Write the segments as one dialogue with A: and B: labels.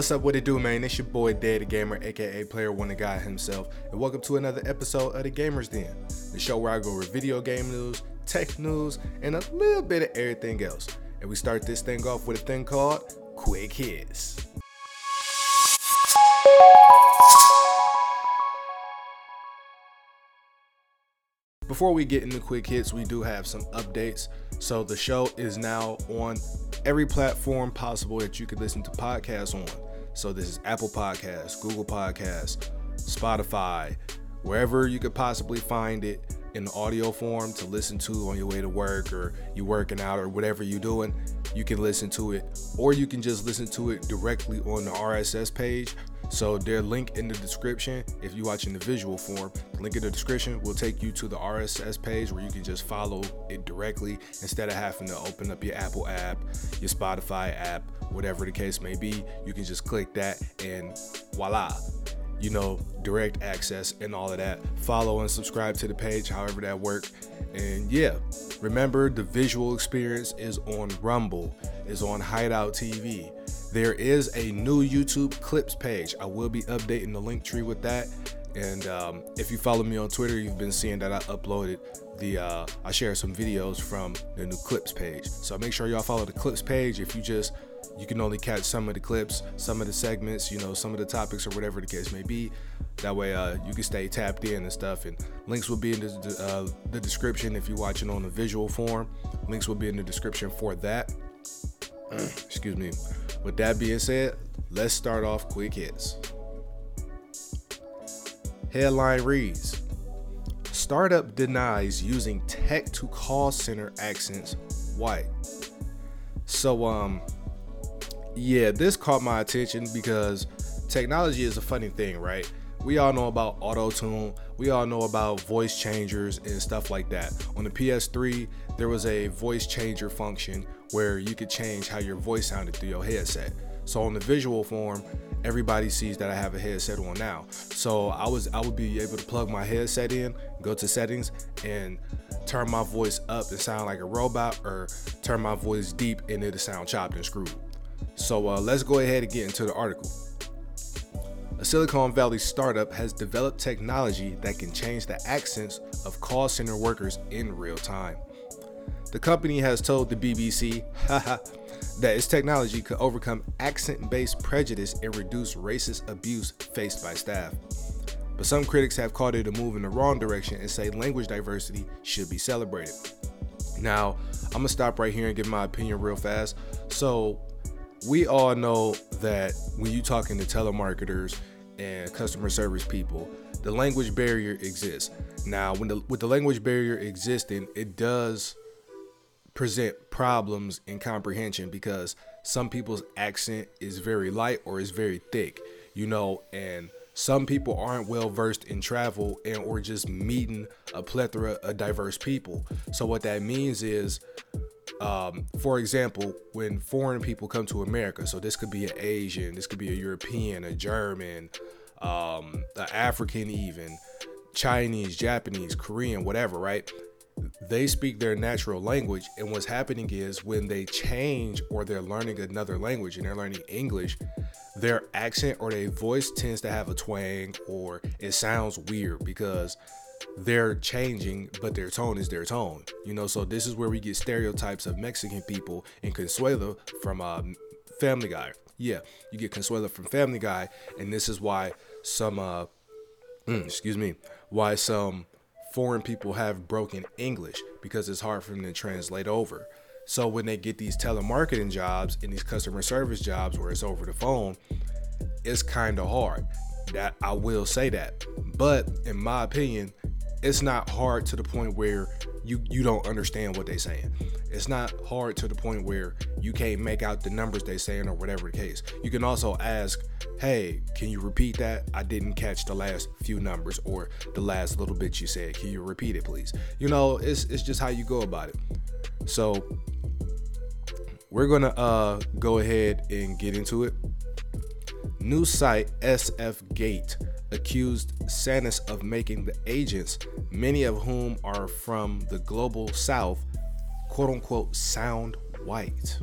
A: What's up, what it do, man? It's your boy Dev the Gamer, aka Player One, the guy himself, and welcome to another episode of the Gamers Den, the show where I go over video game news, tech news, and a little bit of everything else. And we start this thing off with a thing called Quick Hits. Before we get into quick hits, we do have some updates. So the show is now on every platform possible that you could listen to podcasts on. So this is Apple Podcasts, Google Podcasts, Spotify, wherever you could possibly find it in audio form to listen to on your way to work or you working out or whatever you're doing, you can listen to it. Or you can just listen to it directly on the RSS page so their link in the description, if you're watching the visual form, the link in the description will take you to the RSS page where you can just follow it directly instead of having to open up your Apple app, your Spotify app, whatever the case may be. You can just click that and voila, you know, direct access and all of that. Follow and subscribe to the page, however that works. And yeah, remember the visual experience is on Rumble, is on Hideout TV there is a new YouTube clips page. I will be updating the link tree with that. And um, if you follow me on Twitter, you've been seeing that I uploaded the uh, I share some videos from the new clips page. So make sure y'all follow the clips page. If you just you can only catch some of the clips, some of the segments, you know, some of the topics or whatever the case may be. That way, uh, you can stay tapped in and stuff. And links will be in the, uh, the description if you're watching on the visual form. Links will be in the description for that. Excuse me. With that being said, let's start off quick hits. Headline reads Startup denies using tech to call center accents white. So, um, yeah, this caught my attention because technology is a funny thing, right? We all know about auto tune, we all know about voice changers and stuff like that. On the PS3, there was a voice changer function where you could change how your voice sounded through your headset. So on the visual form, everybody sees that I have a headset on now. So I was I would be able to plug my headset in, go to settings, and turn my voice up and sound like a robot, or turn my voice deep and it'll sound chopped and screwed. So uh, let's go ahead and get into the article. A Silicon Valley startup has developed technology that can change the accents of call center workers in real time. The company has told the BBC that its technology could overcome accent based prejudice and reduce racist abuse faced by staff. But some critics have called it a move in the wrong direction and say language diversity should be celebrated. Now, I'm gonna stop right here and give my opinion real fast. So, we all know that when you're talking to telemarketers and customer service people, the language barrier exists. Now, when the with the language barrier existing, it does present problems in comprehension because some people's accent is very light or is very thick, you know, and some people aren't well versed in travel and or just meeting a plethora of diverse people. So what that means is um, for example, when foreign people come to America, so this could be an Asian, this could be a European, a German, um, an African, even Chinese, Japanese, Korean, whatever, right? they speak their natural language and what's happening is when they change or they're learning another language and they're learning english their accent or their voice tends to have a twang or it sounds weird because they're changing but their tone is their tone you know so this is where we get stereotypes of mexican people and consuelo from um, family guy yeah you get consuelo from family guy and this is why some uh mm, excuse me why some foreign people have broken English because it's hard for them to translate over. So when they get these telemarketing jobs and these customer service jobs where it's over the phone, it's kind of hard. That I will say that. But in my opinion, it's not hard to the point where you you don't understand what they're saying. It's not hard to the point where you can't make out the numbers they're saying or whatever the case. You can also ask, "Hey, can you repeat that? I didn't catch the last few numbers or the last little bit you said. Can you repeat it, please?" You know, it's it's just how you go about it. So we're gonna uh go ahead and get into it. New site SF Gate accused Sanas of making the agents, many of whom are from the global south, quote unquote, sound white.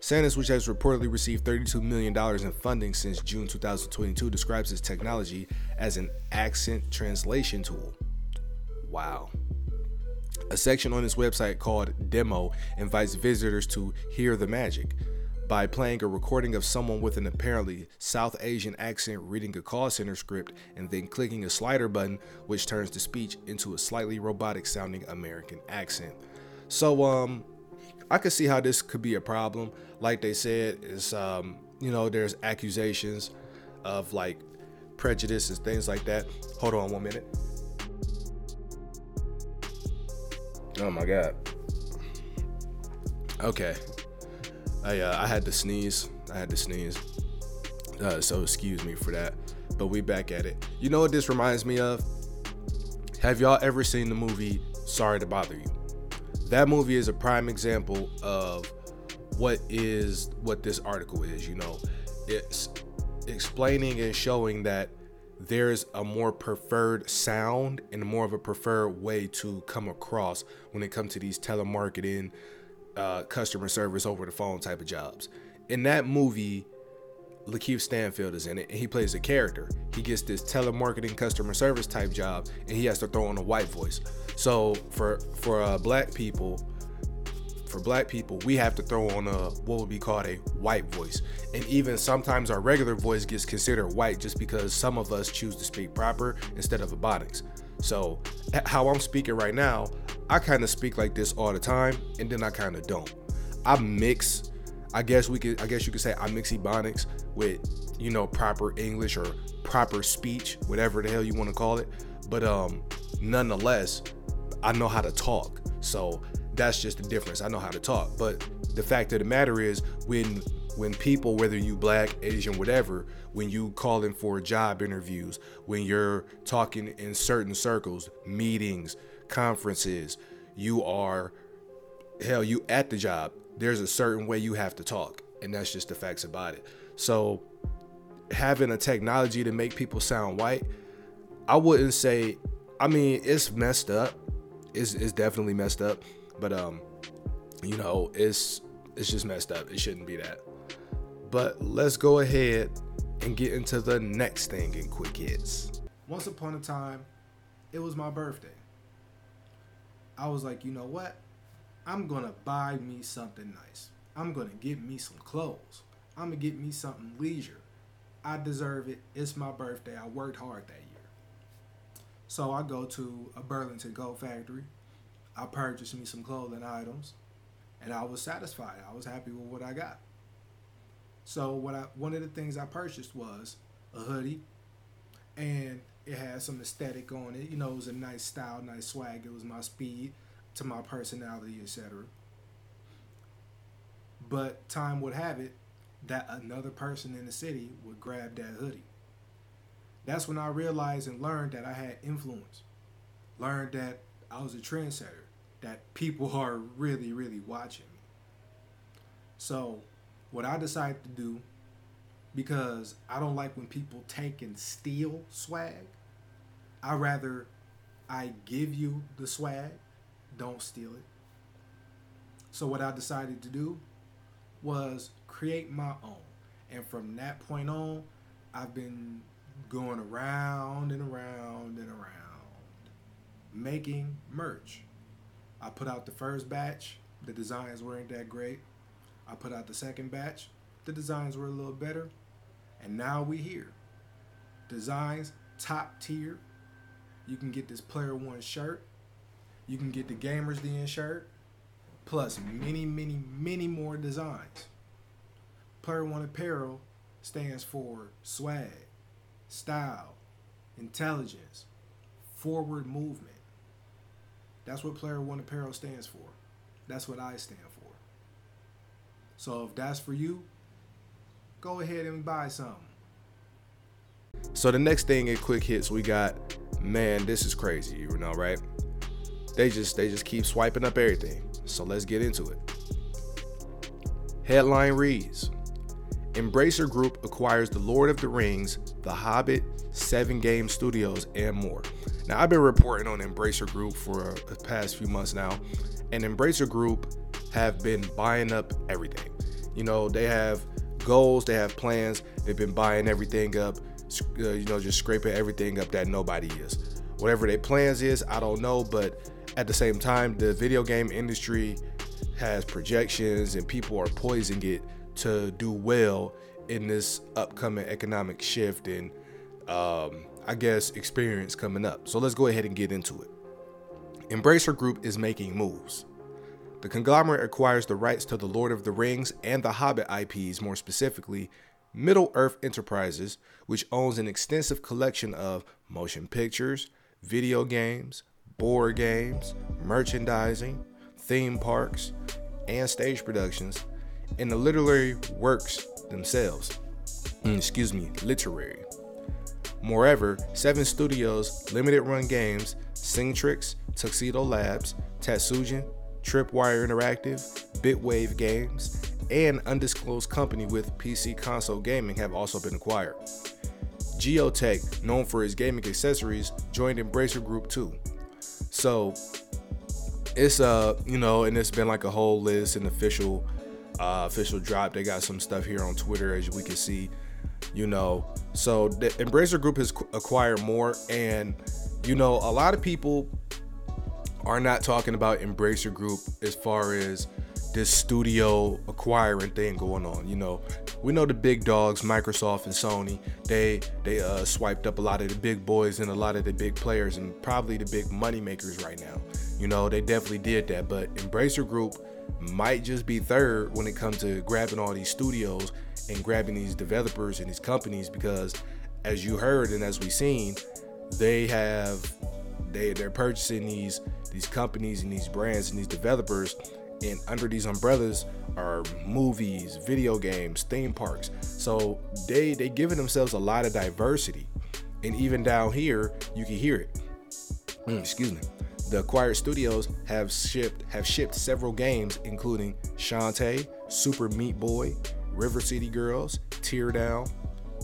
A: Sanas, which has reportedly received $32 million in funding since June 2022, describes its technology as an accent translation tool. Wow. A section on its website called Demo invites visitors to hear the magic by playing a recording of someone with an apparently South Asian accent reading a call center script and then clicking a slider button, which turns the speech into a slightly robotic sounding American accent. So, um, I could see how this could be a problem. Like they said, is um, you know, there's accusations of like prejudice and things like that. Hold on one minute. Oh my god. Okay. I uh, I had to sneeze. I had to sneeze. Uh, so excuse me for that. But we back at it. You know what this reminds me of? Have y'all ever seen the movie Sorry to Bother You? That movie is a prime example of what is what this article is, you know. It's explaining and showing that there's a more preferred sound and more of a preferred way to come across when it comes to these telemarketing, uh, customer service over the phone type of jobs. In that movie, Lakeith Stanfield is in it, and he plays a character. He gets this telemarketing customer service type job, and he has to throw on a white voice. So for for uh, black people, for black people, we have to throw on a what would be called a white voice. And even sometimes our regular voice gets considered white just because some of us choose to speak proper instead of ebonics. So how I'm speaking right now, I kind of speak like this all the time, and then I kind of don't. I mix. I guess we could. I guess you could say I mix ebonics with you know proper English or proper speech, whatever the hell you want to call it. But um, nonetheless, I know how to talk. So that's just the difference. I know how to talk. But the fact of the matter is, when when people, whether you black, Asian, whatever, when you call in for job interviews, when you're talking in certain circles, meetings, conferences, you are hell, you at the job. There's a certain way you have to talk, and that's just the facts about it. So having a technology to make people sound white, I wouldn't say I mean, it's messed up. It's, it's definitely messed up. But um, you know, it's it's just messed up. It shouldn't be that. But let's go ahead and get into the next thing in quick hits. Once upon a time, it was my birthday. I was like, you know what? I'm gonna buy me something nice. I'm gonna get me some clothes. I'm gonna get me something leisure. I deserve it. It's my birthday. I worked hard that year. So I go to a Burlington Coat Factory. I purchased me some clothing items, and I was satisfied. I was happy with what I got. So what I one of the things I purchased was a hoodie, and it had some aesthetic on it. You know, it was a nice style, nice swag. It was my speed to my personality, etc. But time would have it that another person in the city would grab that hoodie. That's when I realized and learned that I had influence. Learned that I was a trendsetter, that people are really, really watching me. So what I decided to do, because I don't like when people take and steal swag, I rather I give you the swag, don't steal it. So what I decided to do was create my own. And from that point on, I've been going around and around and around making merch. I put out the first batch, the designs weren't that great. I put out the second batch. The designs were a little better. And now we here. Designs top tier. You can get this player one shirt. You can get the Gamers Den shirt. Plus many, many, many more designs. Player One Apparel stands for swag, style, intelligence, forward movement. That's what Player One Apparel stands for. That's what I stand for. So if that's for you, go ahead and buy some. So the next thing in quick hits we got, man, this is crazy, you know, right? They just they just keep swiping up everything. So let's get into it. Headline reads Embracer Group acquires The Lord of the Rings, The Hobbit, Seven Game Studios, and more. Now, I've been reporting on Embracer Group for the past few months now, and Embracer Group have been buying up everything. You know, they have goals, they have plans. They've been buying everything up, uh, you know, just scraping everything up that nobody is. Whatever their plans is, I don't know, but at the same time, the video game industry has projections and people are poising it to do well in this upcoming economic shift and um, I guess experience coming up. So let's go ahead and get into it. Embracer Group is making moves. The conglomerate acquires the rights to the Lord of the Rings and the Hobbit IPs, more specifically, Middle Earth Enterprises, which owns an extensive collection of motion pictures, video games, board games, merchandising, theme parks, and stage productions, and the literary works themselves. Mm, excuse me, literary. Moreover, Seven Studios, Limited Run Games, Singtrix, Tuxedo Labs, Tatsujin, Tripwire Interactive, Bitwave Games, and undisclosed company with PC console gaming have also been acquired. Gioteck, known for its gaming accessories, joined Embracer Group too. So it's uh you know, and it's been like a whole list and official uh official drop. They got some stuff here on Twitter as we can see, you know. So the Embracer Group has acquired more, and you know, a lot of people are not talking about Embracer Group as far as this studio acquiring thing going on. You know, we know the big dogs, Microsoft and Sony. They they uh, swiped up a lot of the big boys and a lot of the big players and probably the big money makers right now. You know, they definitely did that. But Embracer Group might just be third when it comes to grabbing all these studios and grabbing these developers and these companies because, as you heard and as we've seen, they have they they're purchasing these these companies and these brands and these developers and under these umbrellas are movies, video games, theme parks. So they they giving themselves a lot of diversity. And even down here, you can hear it. Mm, excuse me. The acquired studios have shipped have shipped several games, including Shantae, Super Meat Boy, River City Girls, Teardown,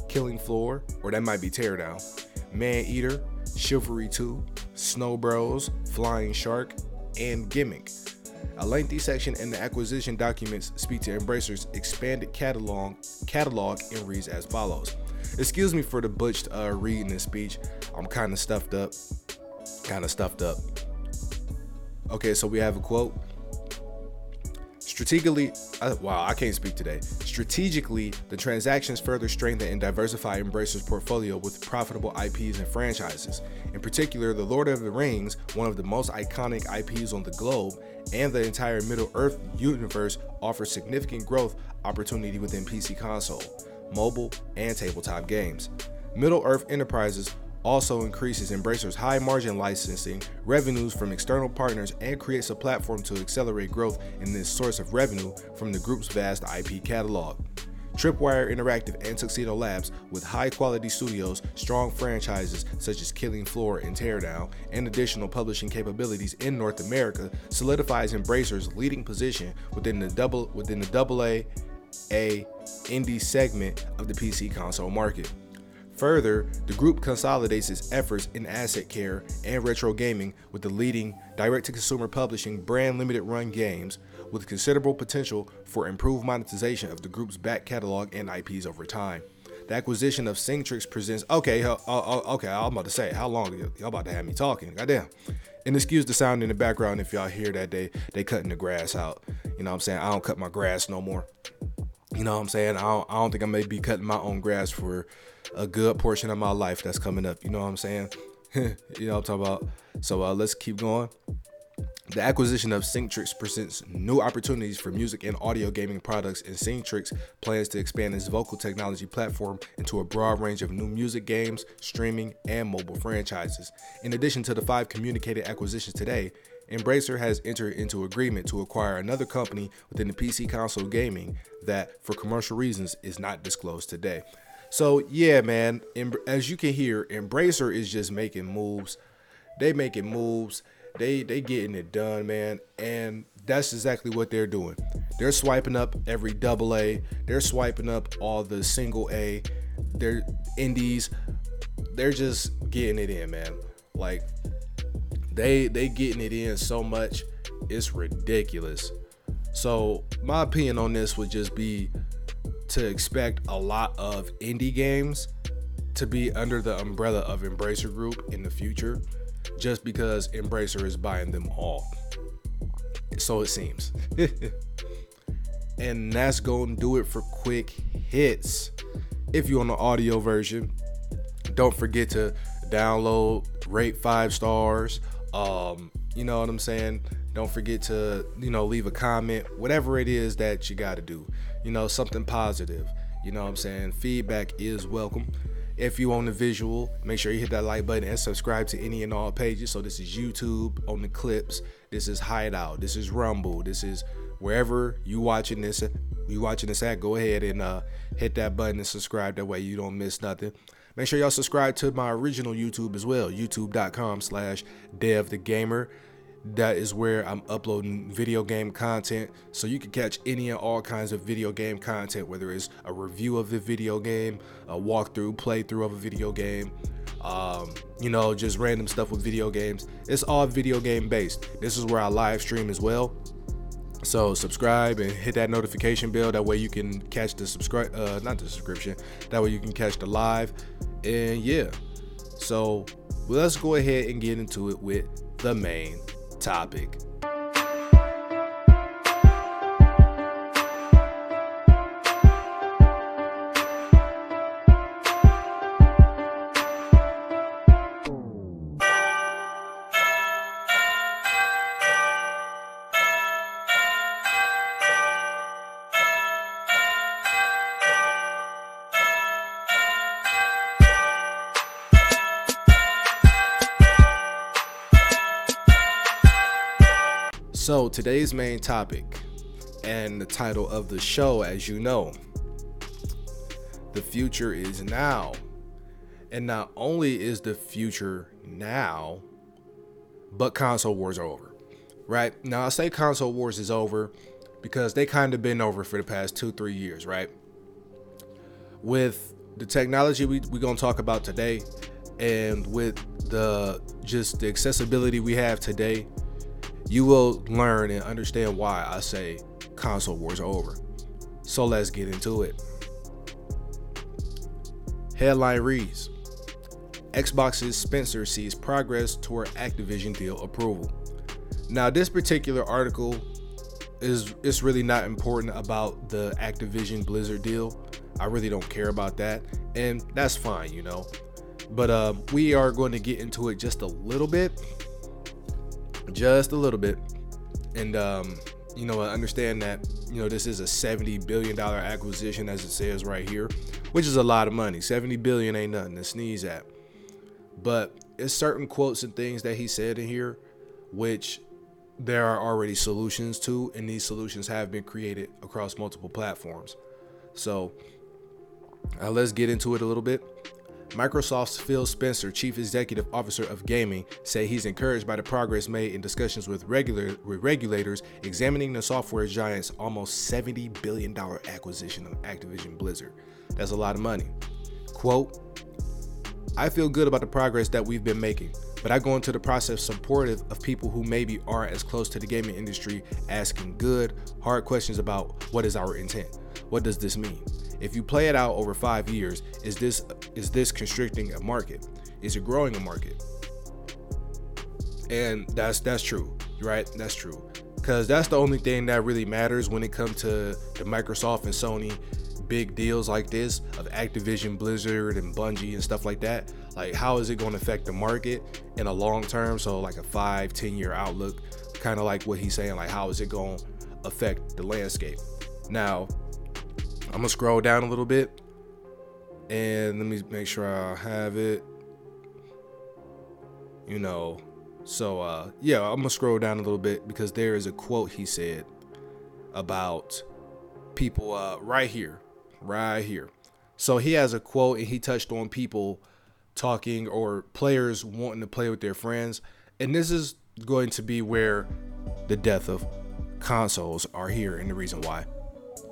A: Killing Floor, or that might be Teardown, Man Eater, Chivalry 2, Snow Bros, Flying Shark, and Gimmick. A lengthy section in the acquisition documents speak to Embracer's expanded catalog, catalog and reads as follows. Excuse me for the butched uh, reading this speech. I'm kind of stuffed up. Kind of stuffed up. Okay, so we have a quote. Strategically, uh, wow, I can't speak today. Strategically, the transactions further strengthen and diversify Embracer's portfolio with profitable IPs and franchises. In particular, The Lord of the Rings, one of the most iconic IPs on the globe, and the entire Middle Earth universe offers significant growth opportunity within PC console, mobile, and tabletop games. Middle Earth Enterprises also increases Embracer's high margin licensing revenues from external partners and creates a platform to accelerate growth in this source of revenue from the group's vast IP catalog. Tripwire Interactive and Tuxedo Labs, with high quality studios, strong franchises such as Killing Floor and Teardown, and additional publishing capabilities in North America, solidifies Embracer's leading position within the double within the AA A indie segment of the PC console market. Further, the group consolidates its efforts in asset care and retro gaming with the leading direct to consumer publishing brand limited run games, with considerable potential for improved monetization of the group's back catalog and IPs over time. The acquisition of Singtrix presents. Okay, uh, uh, okay, I'm about to say, how long y'all about to have me talking? Goddamn. And excuse the sound in the background if y'all hear that they they cutting the grass out. You know what I'm saying? I don't cut my grass no more. You know what I'm saying? I don't, I don't think I may be cutting my own grass for a good portion of my life that's coming up. You know what I'm saying? you know what I'm talking about? So uh, let's keep going. The acquisition of Singtrix presents new opportunities for music and audio gaming products, and Singtrix plans to expand its vocal technology platform into a broad range of new music games, streaming, and mobile franchises. In addition to the five communicated acquisitions today, Embracer has entered into agreement to acquire another company within the PC console gaming that, for commercial reasons, is not disclosed today. So yeah, man, as you can hear, Embracer is just making moves. They making moves they they getting it done, man, and that's exactly what they're doing. They're swiping up every double A. They're swiping up all the single A. They're indies. They're just getting it in, man. Like they they getting it in so much, it's ridiculous. So, my opinion on this would just be to expect a lot of indie games to be under the umbrella of Embracer Group in the future, just because Embracer is buying them all. So it seems. and that's going to do it for quick hits. If you're on the audio version, don't forget to download, rate five stars. Um, you know what I'm saying? Don't forget to, you know, leave a comment, whatever it is that you got to do. You know, something positive. You know what I'm saying? Feedback is welcome. If you on the visual, make sure you hit that like button and subscribe to any and all pages. So this is YouTube on the clips. This is Hideout. This is Rumble. This is wherever you watching this. You watching this at? Go ahead and uh, hit that button and subscribe. That way you don't miss nothing. Make sure y'all subscribe to my original YouTube as well. YouTube.com/slash Dev the Gamer that is where I'm uploading video game content. So you can catch any and all kinds of video game content, whether it's a review of the video game, a walkthrough, playthrough of a video game, um, you know, just random stuff with video games. It's all video game based. This is where I live stream as well. So subscribe and hit that notification bell. That way you can catch the subscribe, uh, not the subscription. That way you can catch the live. And yeah, so let's go ahead and get into it with the main topic. Today's main topic and the title of the show, as you know, the future is now. And not only is the future now, but console wars are over. Right? Now, I say console wars is over because they kind of been over for the past two, three years, right? With the technology we, we're going to talk about today and with the just the accessibility we have today you will learn and understand why I say console wars are over. So let's get into it. Headline reads Xbox's Spencer sees progress toward Activision deal approval. Now, this particular article is it's really not important about the Activision Blizzard deal. I really don't care about that, and that's fine, you know. But uh, we are going to get into it just a little bit just a little bit, and um, you know, I understand that you know this is a 70 billion dollar acquisition, as it says right here, which is a lot of money. 70 billion ain't nothing to sneeze at, but it's certain quotes and things that he said in here, which there are already solutions to, and these solutions have been created across multiple platforms. So uh, let's get into it a little bit. Microsoft's Phil Spencer, chief executive officer of gaming, said he's encouraged by the progress made in discussions with, regular, with regulators examining the software giant's almost $70 billion acquisition of Activision Blizzard. That's a lot of money. Quote, I feel good about the progress that we've been making, but I go into the process supportive of people who maybe aren't as close to the gaming industry asking good, hard questions about what is our intent? What does this mean? If you play it out over five years, is this is this constricting a market? Is it growing a market? And that's that's true, right? That's true. Cause that's the only thing that really matters when it comes to the Microsoft and Sony big deals like this of Activision, Blizzard, and Bungie and stuff like that. Like, how is it going to affect the market in a long term? So, like a five, 10 year outlook, kind of like what he's saying, like, how is it going to affect the landscape? Now, I'm gonna scroll down a little bit and let me make sure I have it. You know, so uh, yeah, I'm gonna scroll down a little bit because there is a quote he said about people uh, right here, right here. So he has a quote and he touched on people talking or players wanting to play with their friends, and this is going to be where the death of consoles are here and the reason why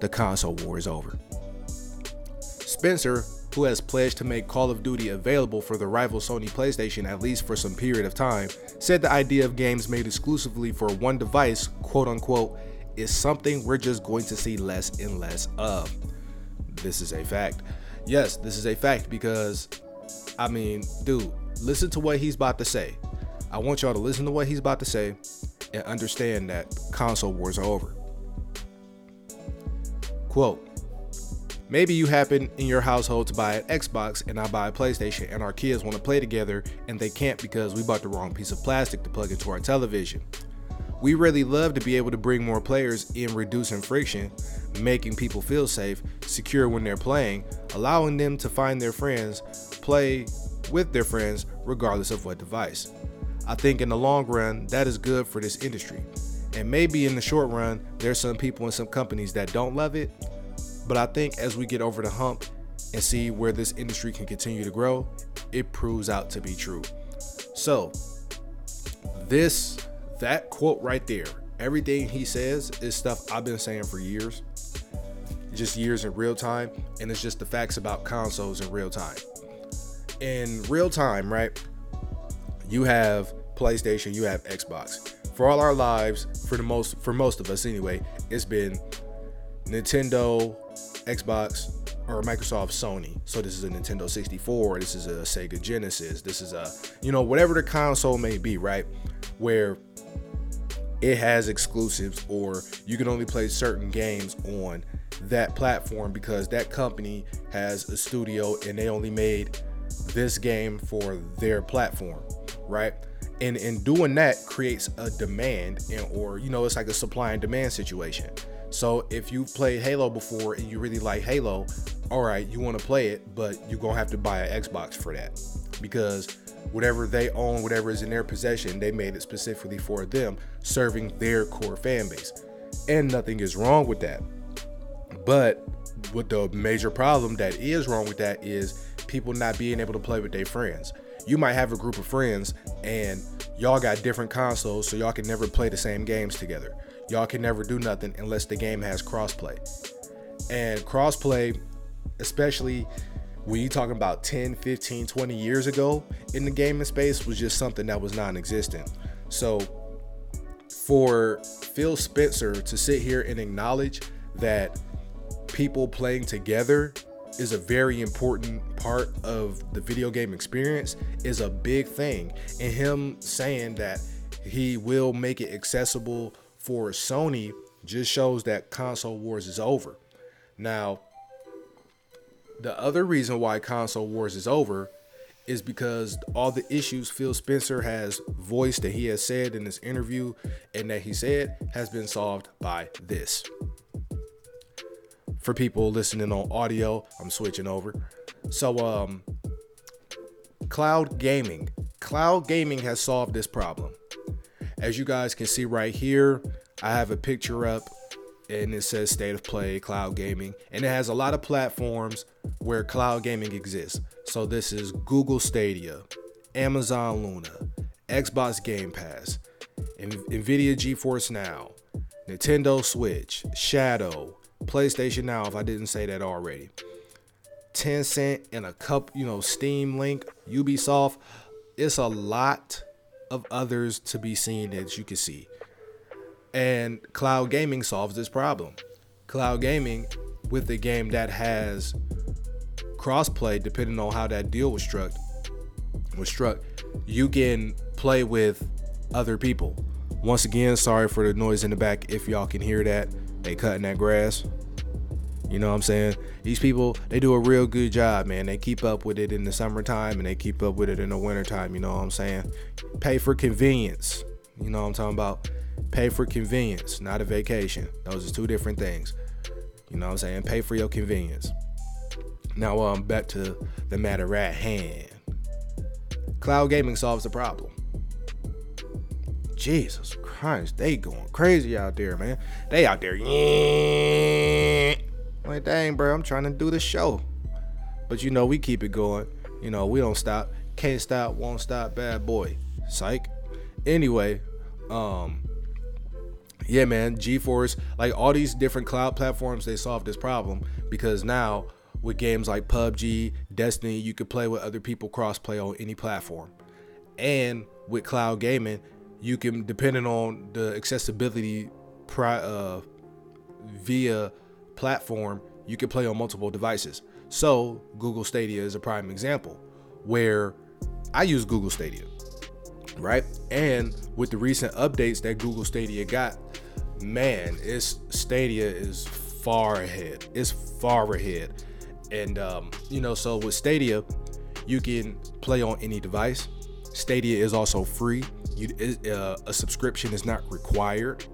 A: the console war is over. Spencer, who has pledged to make Call of Duty available for the rival Sony PlayStation at least for some period of time, said the idea of games made exclusively for one device, quote unquote, is something we're just going to see less and less of. This is a fact. Yes, this is a fact because, I mean, dude, listen to what he's about to say. I want y'all to listen to what he's about to say and understand that console wars are over. Quote Maybe you happen in your household to buy an Xbox and I buy a PlayStation, and our kids want to play together and they can't because we bought the wrong piece of plastic to plug into our television. We really love to be able to bring more players in, reducing friction, making people feel safe, secure when they're playing, allowing them to find their friends, play with their friends, regardless of what device. I think in the long run, that is good for this industry. And maybe in the short run, there's some people and some companies that don't love it. But I think as we get over the hump and see where this industry can continue to grow, it proves out to be true. So, this, that quote right there, everything he says is stuff I've been saying for years, just years in real time. And it's just the facts about consoles in real time. In real time, right? You have PlayStation, you have Xbox. For all our lives, for the most for most of us anyway, it's been Nintendo, Xbox, or Microsoft, Sony. So this is a Nintendo 64, this is a Sega Genesis, this is a you know whatever the console may be, right? Where it has exclusives or you can only play certain games on that platform because that company has a studio and they only made this game for their platform, right? And in doing that creates a demand and or you know it's like a supply and demand situation. So if you've played Halo before and you really like Halo, all right, you want to play it, but you're gonna have to buy an Xbox for that because whatever they own, whatever is in their possession, they made it specifically for them, serving their core fan base. And nothing is wrong with that. But what the major problem that is wrong with that is people not being able to play with their friends. You might have a group of friends and y'all got different consoles, so y'all can never play the same games together. Y'all can never do nothing unless the game has crossplay. And crossplay, especially when you talking about 10, 15, 20 years ago in the gaming space, was just something that was non existent. So for Phil Spencer to sit here and acknowledge that people playing together is a very important part of the video game experience is a big thing and him saying that he will make it accessible for Sony just shows that console wars is over. Now, the other reason why console wars is over is because all the issues Phil Spencer has voiced that he has said in this interview and that he said has been solved by this. For people listening on audio, I'm switching over. So um cloud gaming. Cloud gaming has solved this problem. As you guys can see right here, I have a picture up and it says state of play cloud gaming and it has a lot of platforms where cloud gaming exists. So this is google stadia amazon luna xbox game pass nvidia geforce now nintendo switch shadow playstation now if i didn't say that already tencent and a couple you know steam link ubisoft. It's a lot of others to be seen as you can see and cloud gaming solves this problem. Cloud gaming with a game that has crossplay, depending on how that deal was struck, was struck, you can play with other people. Once again, sorry for the noise in the back. If y'all can hear that, they cutting that grass. You know what I'm saying? These people, they do a real good job, man. They keep up with it in the summertime and they keep up with it in the wintertime. You know what I'm saying? Pay for convenience. You know what I'm talking about? Pay for convenience, not a vacation. Those are two different things. You know what I'm saying? Pay for your convenience. Now, um, back to the matter at hand. Cloud gaming solves the problem. Jesus Christ, they going crazy out there, man. They out there, yeah. Like, dang, bro, I'm trying to do the show. But you know, we keep it going. You know, we don't stop. Can't stop, won't stop, bad boy. Psych. Anyway, um, yeah, man, GeForce, like all these different cloud platforms, they solve this problem because now with games like PUBG, Destiny, you could play with other people cross-play on any platform. And with cloud gaming, you can depending on the accessibility pri- uh, via platform, you can play on multiple devices. So Google Stadia is a prime example where I use Google Stadia, right? And with the recent updates that Google Stadia got, man, it's Stadia is far ahead. It's far ahead. And um, you know, so with Stadia, you can play on any device. Stadia is also free. You, uh, a subscription is not required,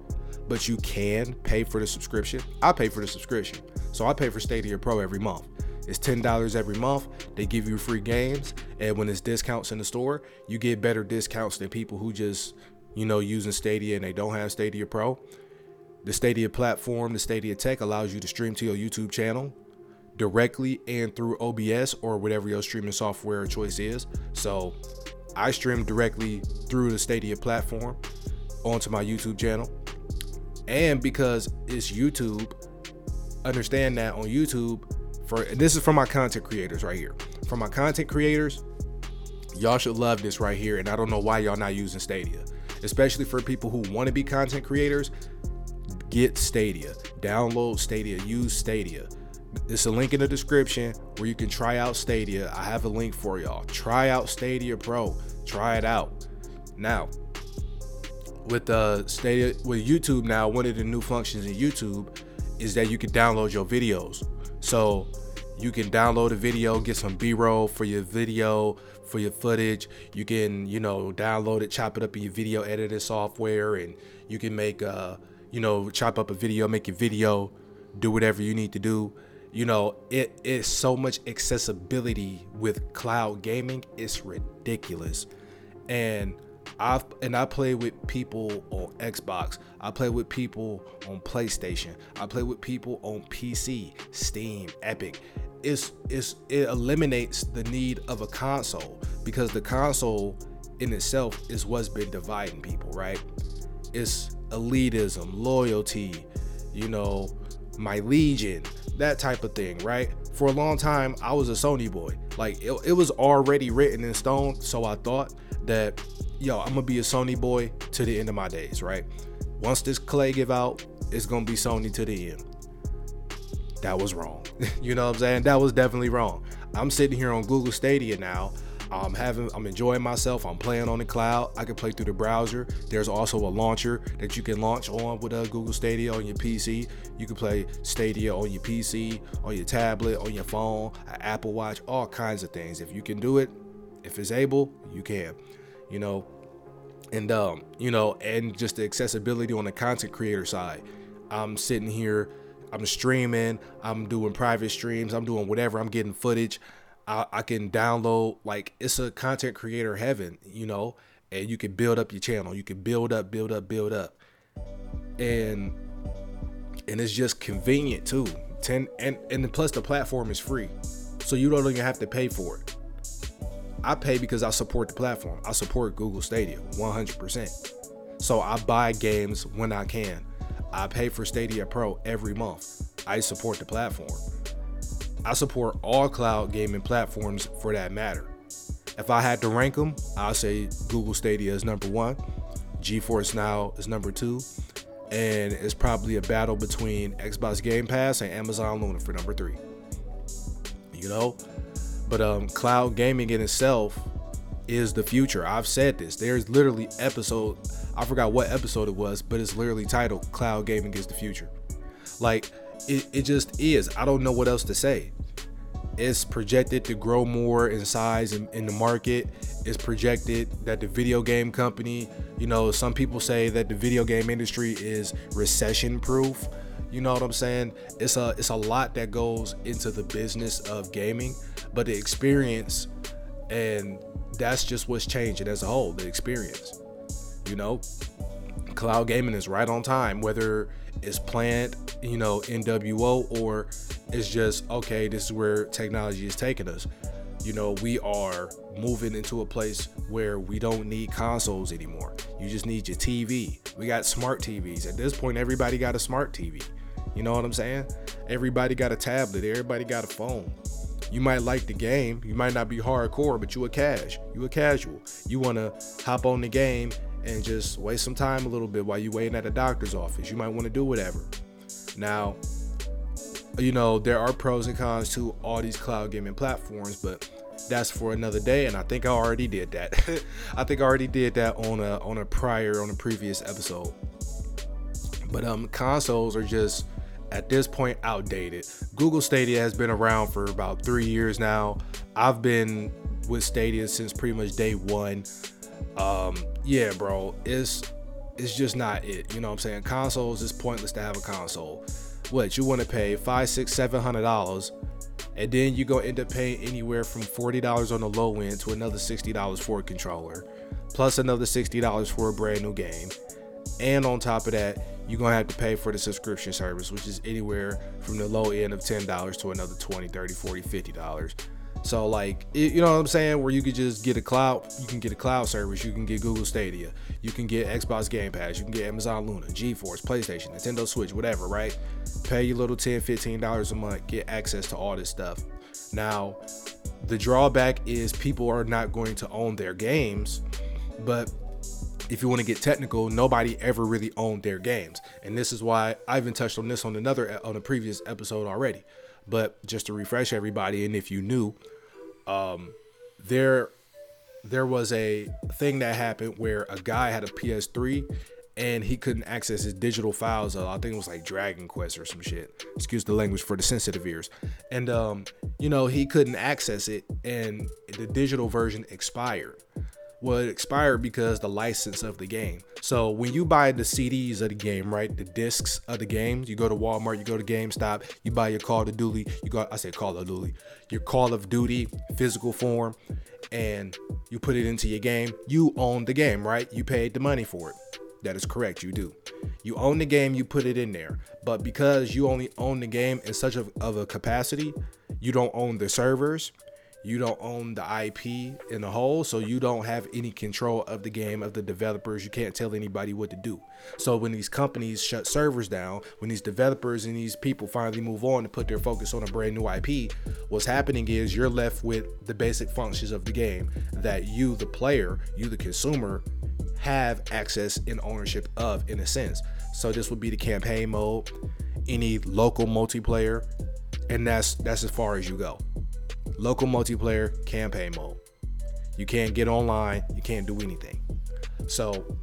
A: but you can pay for the subscription. I pay for the subscription, so I pay for Stadia Pro every month. It's $10 every month. They give you free games. And when it's discounts in the store, you get better discounts than people who just, you know, using Stadia and they don't have Stadia Pro. The Stadia platform, the Stadia Tech allows you to stream to your YouTube channel directly and through OBS or whatever your streaming software choice is. So I stream directly through the Stadia platform onto my YouTube channel. And because it's YouTube, understand that on YouTube, for this is for my content creators right here. For my content creators, y'all should love this right here. And I don't know why y'all not using Stadia, especially for people who want to be content creators. Get Stadia, download Stadia, use Stadia. It's a link in the description where you can try out Stadia. I have a link for y'all. Try out Stadia Pro. Try it out. Now, with uh Stadia with YouTube now, one of the new functions in YouTube is that you can download your videos. So you can download a video, get some B-roll for your video, for your footage. You can, you know, download it, chop it up in your video editing software, and you can make uh, you know, chop up a video, make a video, do whatever you need to do. You know, it is so much accessibility with cloud gaming. It's ridiculous. And I've and I play with people on Xbox. I play with people on PlayStation. I play with people on PC, Steam, Epic. It's it's it eliminates the need of a console because the console in itself is what's been dividing people, right? It's elitism, loyalty, you know, my legion, that type of thing, right? For a long time, I was a Sony boy. Like it, it was already written in stone, so I thought that yo, I'm gonna be a Sony boy to the end of my days, right? Once this clay give out, it's gonna be Sony to the end. That was wrong. you know what I'm saying? That was definitely wrong. I'm sitting here on Google Stadia now. I'm having I'm enjoying myself. I'm playing on the cloud. I can play through the browser. There's also a launcher that you can launch on with a uh, Google Stadia on your PC. You can play Stadia on your PC, on your tablet, on your phone, Apple Watch, all kinds of things. If you can do it, if it's able, you can you know, and um, you know, and just the accessibility on the content creator side. I'm sitting here, I'm streaming, I'm doing private streams, I'm doing whatever, I'm getting footage. I, I can download like it's a content creator heaven, you know, and you can build up your channel. You can build up, build up, build up, and and it's just convenient too. Ten and and plus the platform is free, so you don't even have to pay for it. I pay because I support the platform. I support Google Stadia 100%. So I buy games when I can. I pay for Stadia Pro every month. I support the platform. I support all cloud gaming platforms for that matter. If I had to rank them, I'll say Google Stadia is number one, GeForce Now is number two, and it's probably a battle between Xbox Game Pass and Amazon Luna for number three. You know, but um, cloud gaming in itself is the future. I've said this. There's literally episode. I forgot what episode it was, but it's literally titled "Cloud Gaming is the Future." Like it, it just is. I don't know what else to say. It's projected to grow more in size in, in the market. It's projected that the video game company, you know, some people say that the video game industry is recession proof. You know what I'm saying? It's a it's a lot that goes into the business of gaming, but the experience and that's just what's changing as a whole, the experience. You know, cloud gaming is right on time, whether it's planned, you know, NWO or it's just okay, this is where technology is taking us. You know, we are moving into a place where we don't need consoles anymore. You just need your TV. We got smart TVs. At this point, everybody got a smart TV. You know what I'm saying? Everybody got a tablet, everybody got a phone. You might like the game, you might not be hardcore, but you a cash. You a casual. You wanna hop on the game and just waste some time a little bit while you're waiting at a doctor's office. You might want to do whatever. Now, you know, there are pros and cons to all these cloud gaming platforms, but that's for another day and I think I already did that. I think I already did that on a on a prior on a previous episode. But um consoles are just at this point outdated. Google Stadia has been around for about 3 years now. I've been with Stadia since pretty much day 1. Um yeah, bro, it's it's just not it. You know what I'm saying? Consoles is pointless to have a console. What you want to pay five, six, seven hundred dollars, and then you're gonna end up paying anywhere from forty dollars on the low end to another sixty dollars for a controller, plus another sixty dollars for a brand new game. And on top of that, you're gonna have to pay for the subscription service, which is anywhere from the low end of $10 to another 20, 30, 40, 50 dollars. So like, you know what I'm saying? Where you could just get a cloud, you can get a cloud service, you can get Google Stadia, you can get Xbox Game Pass, you can get Amazon Luna, GeForce, PlayStation, Nintendo Switch, whatever, right? Pay your little 10, 15 dollars a month, get access to all this stuff. Now, the drawback is people are not going to own their games, but if you want to get technical, nobody ever really owned their games. And this is why I even touched on this on another on a previous episode already. But just to refresh everybody, and if you knew, um, there there was a thing that happened where a guy had a PS3 and he couldn't access his digital files. I think it was like Dragon Quest or some shit. Excuse the language for the sensitive ears. And um, you know, he couldn't access it and the digital version expired. Well, it expired because the license of the game. So when you buy the CDs of the game, right, the discs of the games, you go to Walmart, you go to GameStop, you buy your Call of Duty, you got I say Call of Duty, your Call of Duty physical form, and you put it into your game. You own the game, right? You paid the money for it. That is correct, you do. You own the game, you put it in there. But because you only own the game in such of a capacity, you don't own the servers, you don't own the IP in the whole, so you don't have any control of the game of the developers. You can't tell anybody what to do. So when these companies shut servers down, when these developers and these people finally move on to put their focus on a brand new IP, what's happening is you're left with the basic functions of the game that you, the player, you, the consumer, have access and ownership of in a sense. So this would be the campaign mode, any local multiplayer, and that's that's as far as you go local multiplayer campaign mode. You can't get online, you can't do anything. So,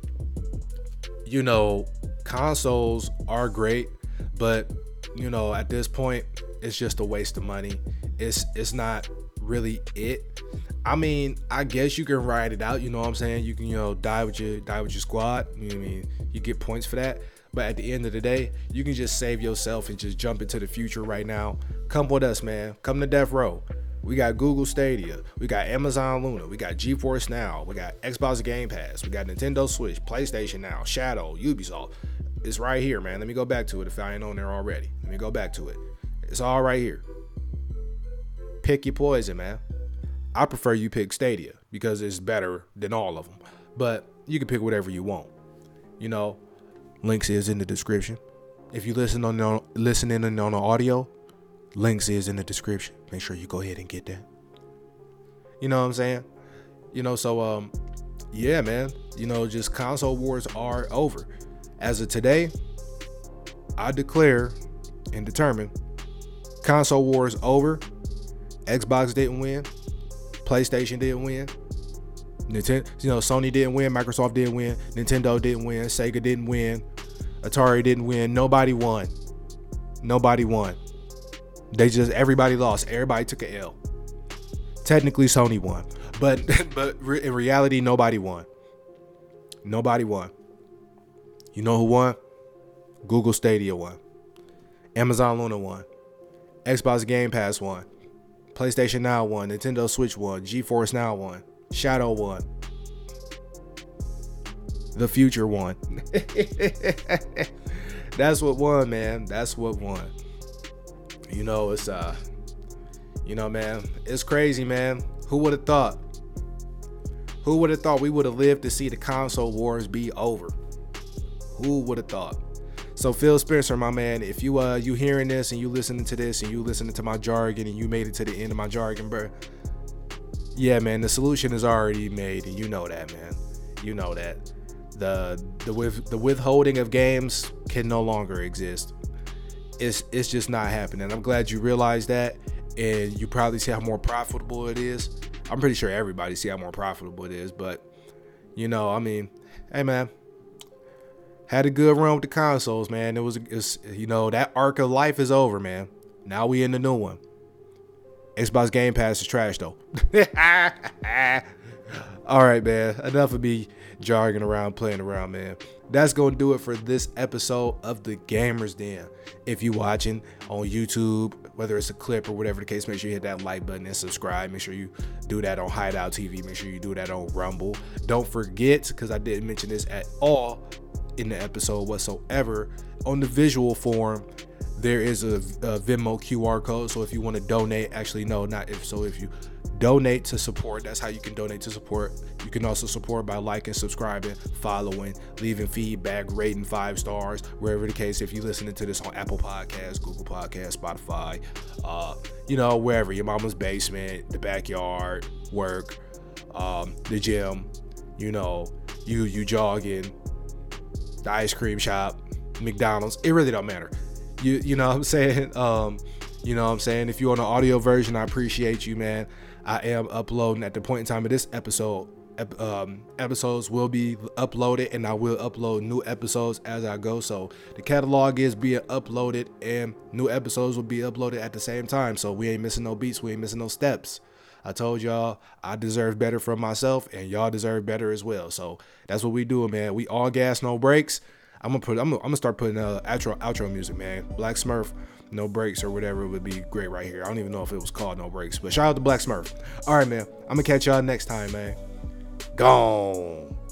A: you know, consoles are great, but you know, at this point, it's just a waste of money. It's it's not really it. I mean, I guess you can ride it out, you know what I'm saying? You can, you know, die with your die with your squad. You know I mean? You get points for that. But at the end of the day, you can just save yourself and just jump into the future right now. Come with us, man. Come to Death Row. We got Google Stadia. We got Amazon Luna. We got GeForce Now. We got Xbox Game Pass. We got Nintendo Switch, PlayStation Now, Shadow, Ubisoft. It's right here, man. Let me go back to it if I ain't on there already. Let me go back to it. It's all right here. Pick your poison, man. I prefer you pick Stadia because it's better than all of them. But you can pick whatever you want. You know, links is in the description. If you listen on listening on the audio, Links is in the description. Make sure you go ahead and get that. You know what I'm saying? You know, so um, yeah, man. You know, just console wars are over. As of today, I declare and determine console wars over. Xbox didn't win. PlayStation didn't win. Nintendo, you know, Sony didn't win. Microsoft didn't win. Nintendo didn't win. Sega didn't win. Atari didn't win. Nobody won. Nobody won. They just everybody lost. Everybody took a L. Technically, Sony won, but but in reality, nobody won. Nobody won. You know who won? Google Stadia won. Amazon Luna won. Xbox Game Pass won. PlayStation Now won. Nintendo Switch won. GeForce Now won. Shadow won. The future won. That's what won, man. That's what won you know, it's uh, you know, man, it's crazy, man. Who would have thought? Who would have thought we would have lived to see the console wars be over? Who would have thought? So Phil Spencer, my man, if you uh you hearing this and you listening to this and you listening to my jargon and you made it to the end of my jargon, bro. Yeah, man, the solution is already made and you know that, man. You know that. the the with the withholding of games can no longer exist. It's it's just not happening. I'm glad you realized that, and you probably see how more profitable it is. I'm pretty sure everybody see how more profitable it is, but you know, I mean, hey man, had a good run with the consoles, man. It was, it's, you know, that arc of life is over, man. Now we in the new one. Xbox Game Pass is trash though. All right, man. Enough of me jargon around, playing around, man. That's gonna do it for this episode of the Gamers Den. If you're watching on YouTube, whether it's a clip or whatever the case, make sure you hit that like button and subscribe. Make sure you do that on Hideout TV. Make sure you do that on Rumble. Don't forget, because I didn't mention this at all in the episode whatsoever, on the visual form, there is a, a Venmo QR code. So if you want to donate, actually no, not if so. If you donate to support, that's how you can donate to support. You can also support by liking, subscribing, following, leaving feedback, rating five stars, wherever the case. If you're listening to this on Apple Podcasts, Google Podcasts, Spotify, uh, you know, wherever your mama's basement, the backyard, work, um, the gym, you know, you you jogging, the ice cream shop, McDonald's. It really don't matter. You you know what I'm saying? Um, you know what I'm saying? If you're on the audio version, I appreciate you, man. I am uploading at the point in time of this episode. Um, episodes will be uploaded and I will upload new episodes as I go. So the catalog is being uploaded and new episodes will be uploaded at the same time. So we ain't missing no beats, we ain't missing no steps. I told y'all I deserve better from myself and y'all deserve better as well. So that's what we do, man. We all gas, no brakes. I'm gonna put I'm gonna, I'm gonna start putting uh outro outro music, man. Black Smurf, no breaks or whatever would be great right here. I don't even know if it was called no breaks, but shout out to Black Smurf. All right, man. I'm gonna catch y'all next time, man. Gone.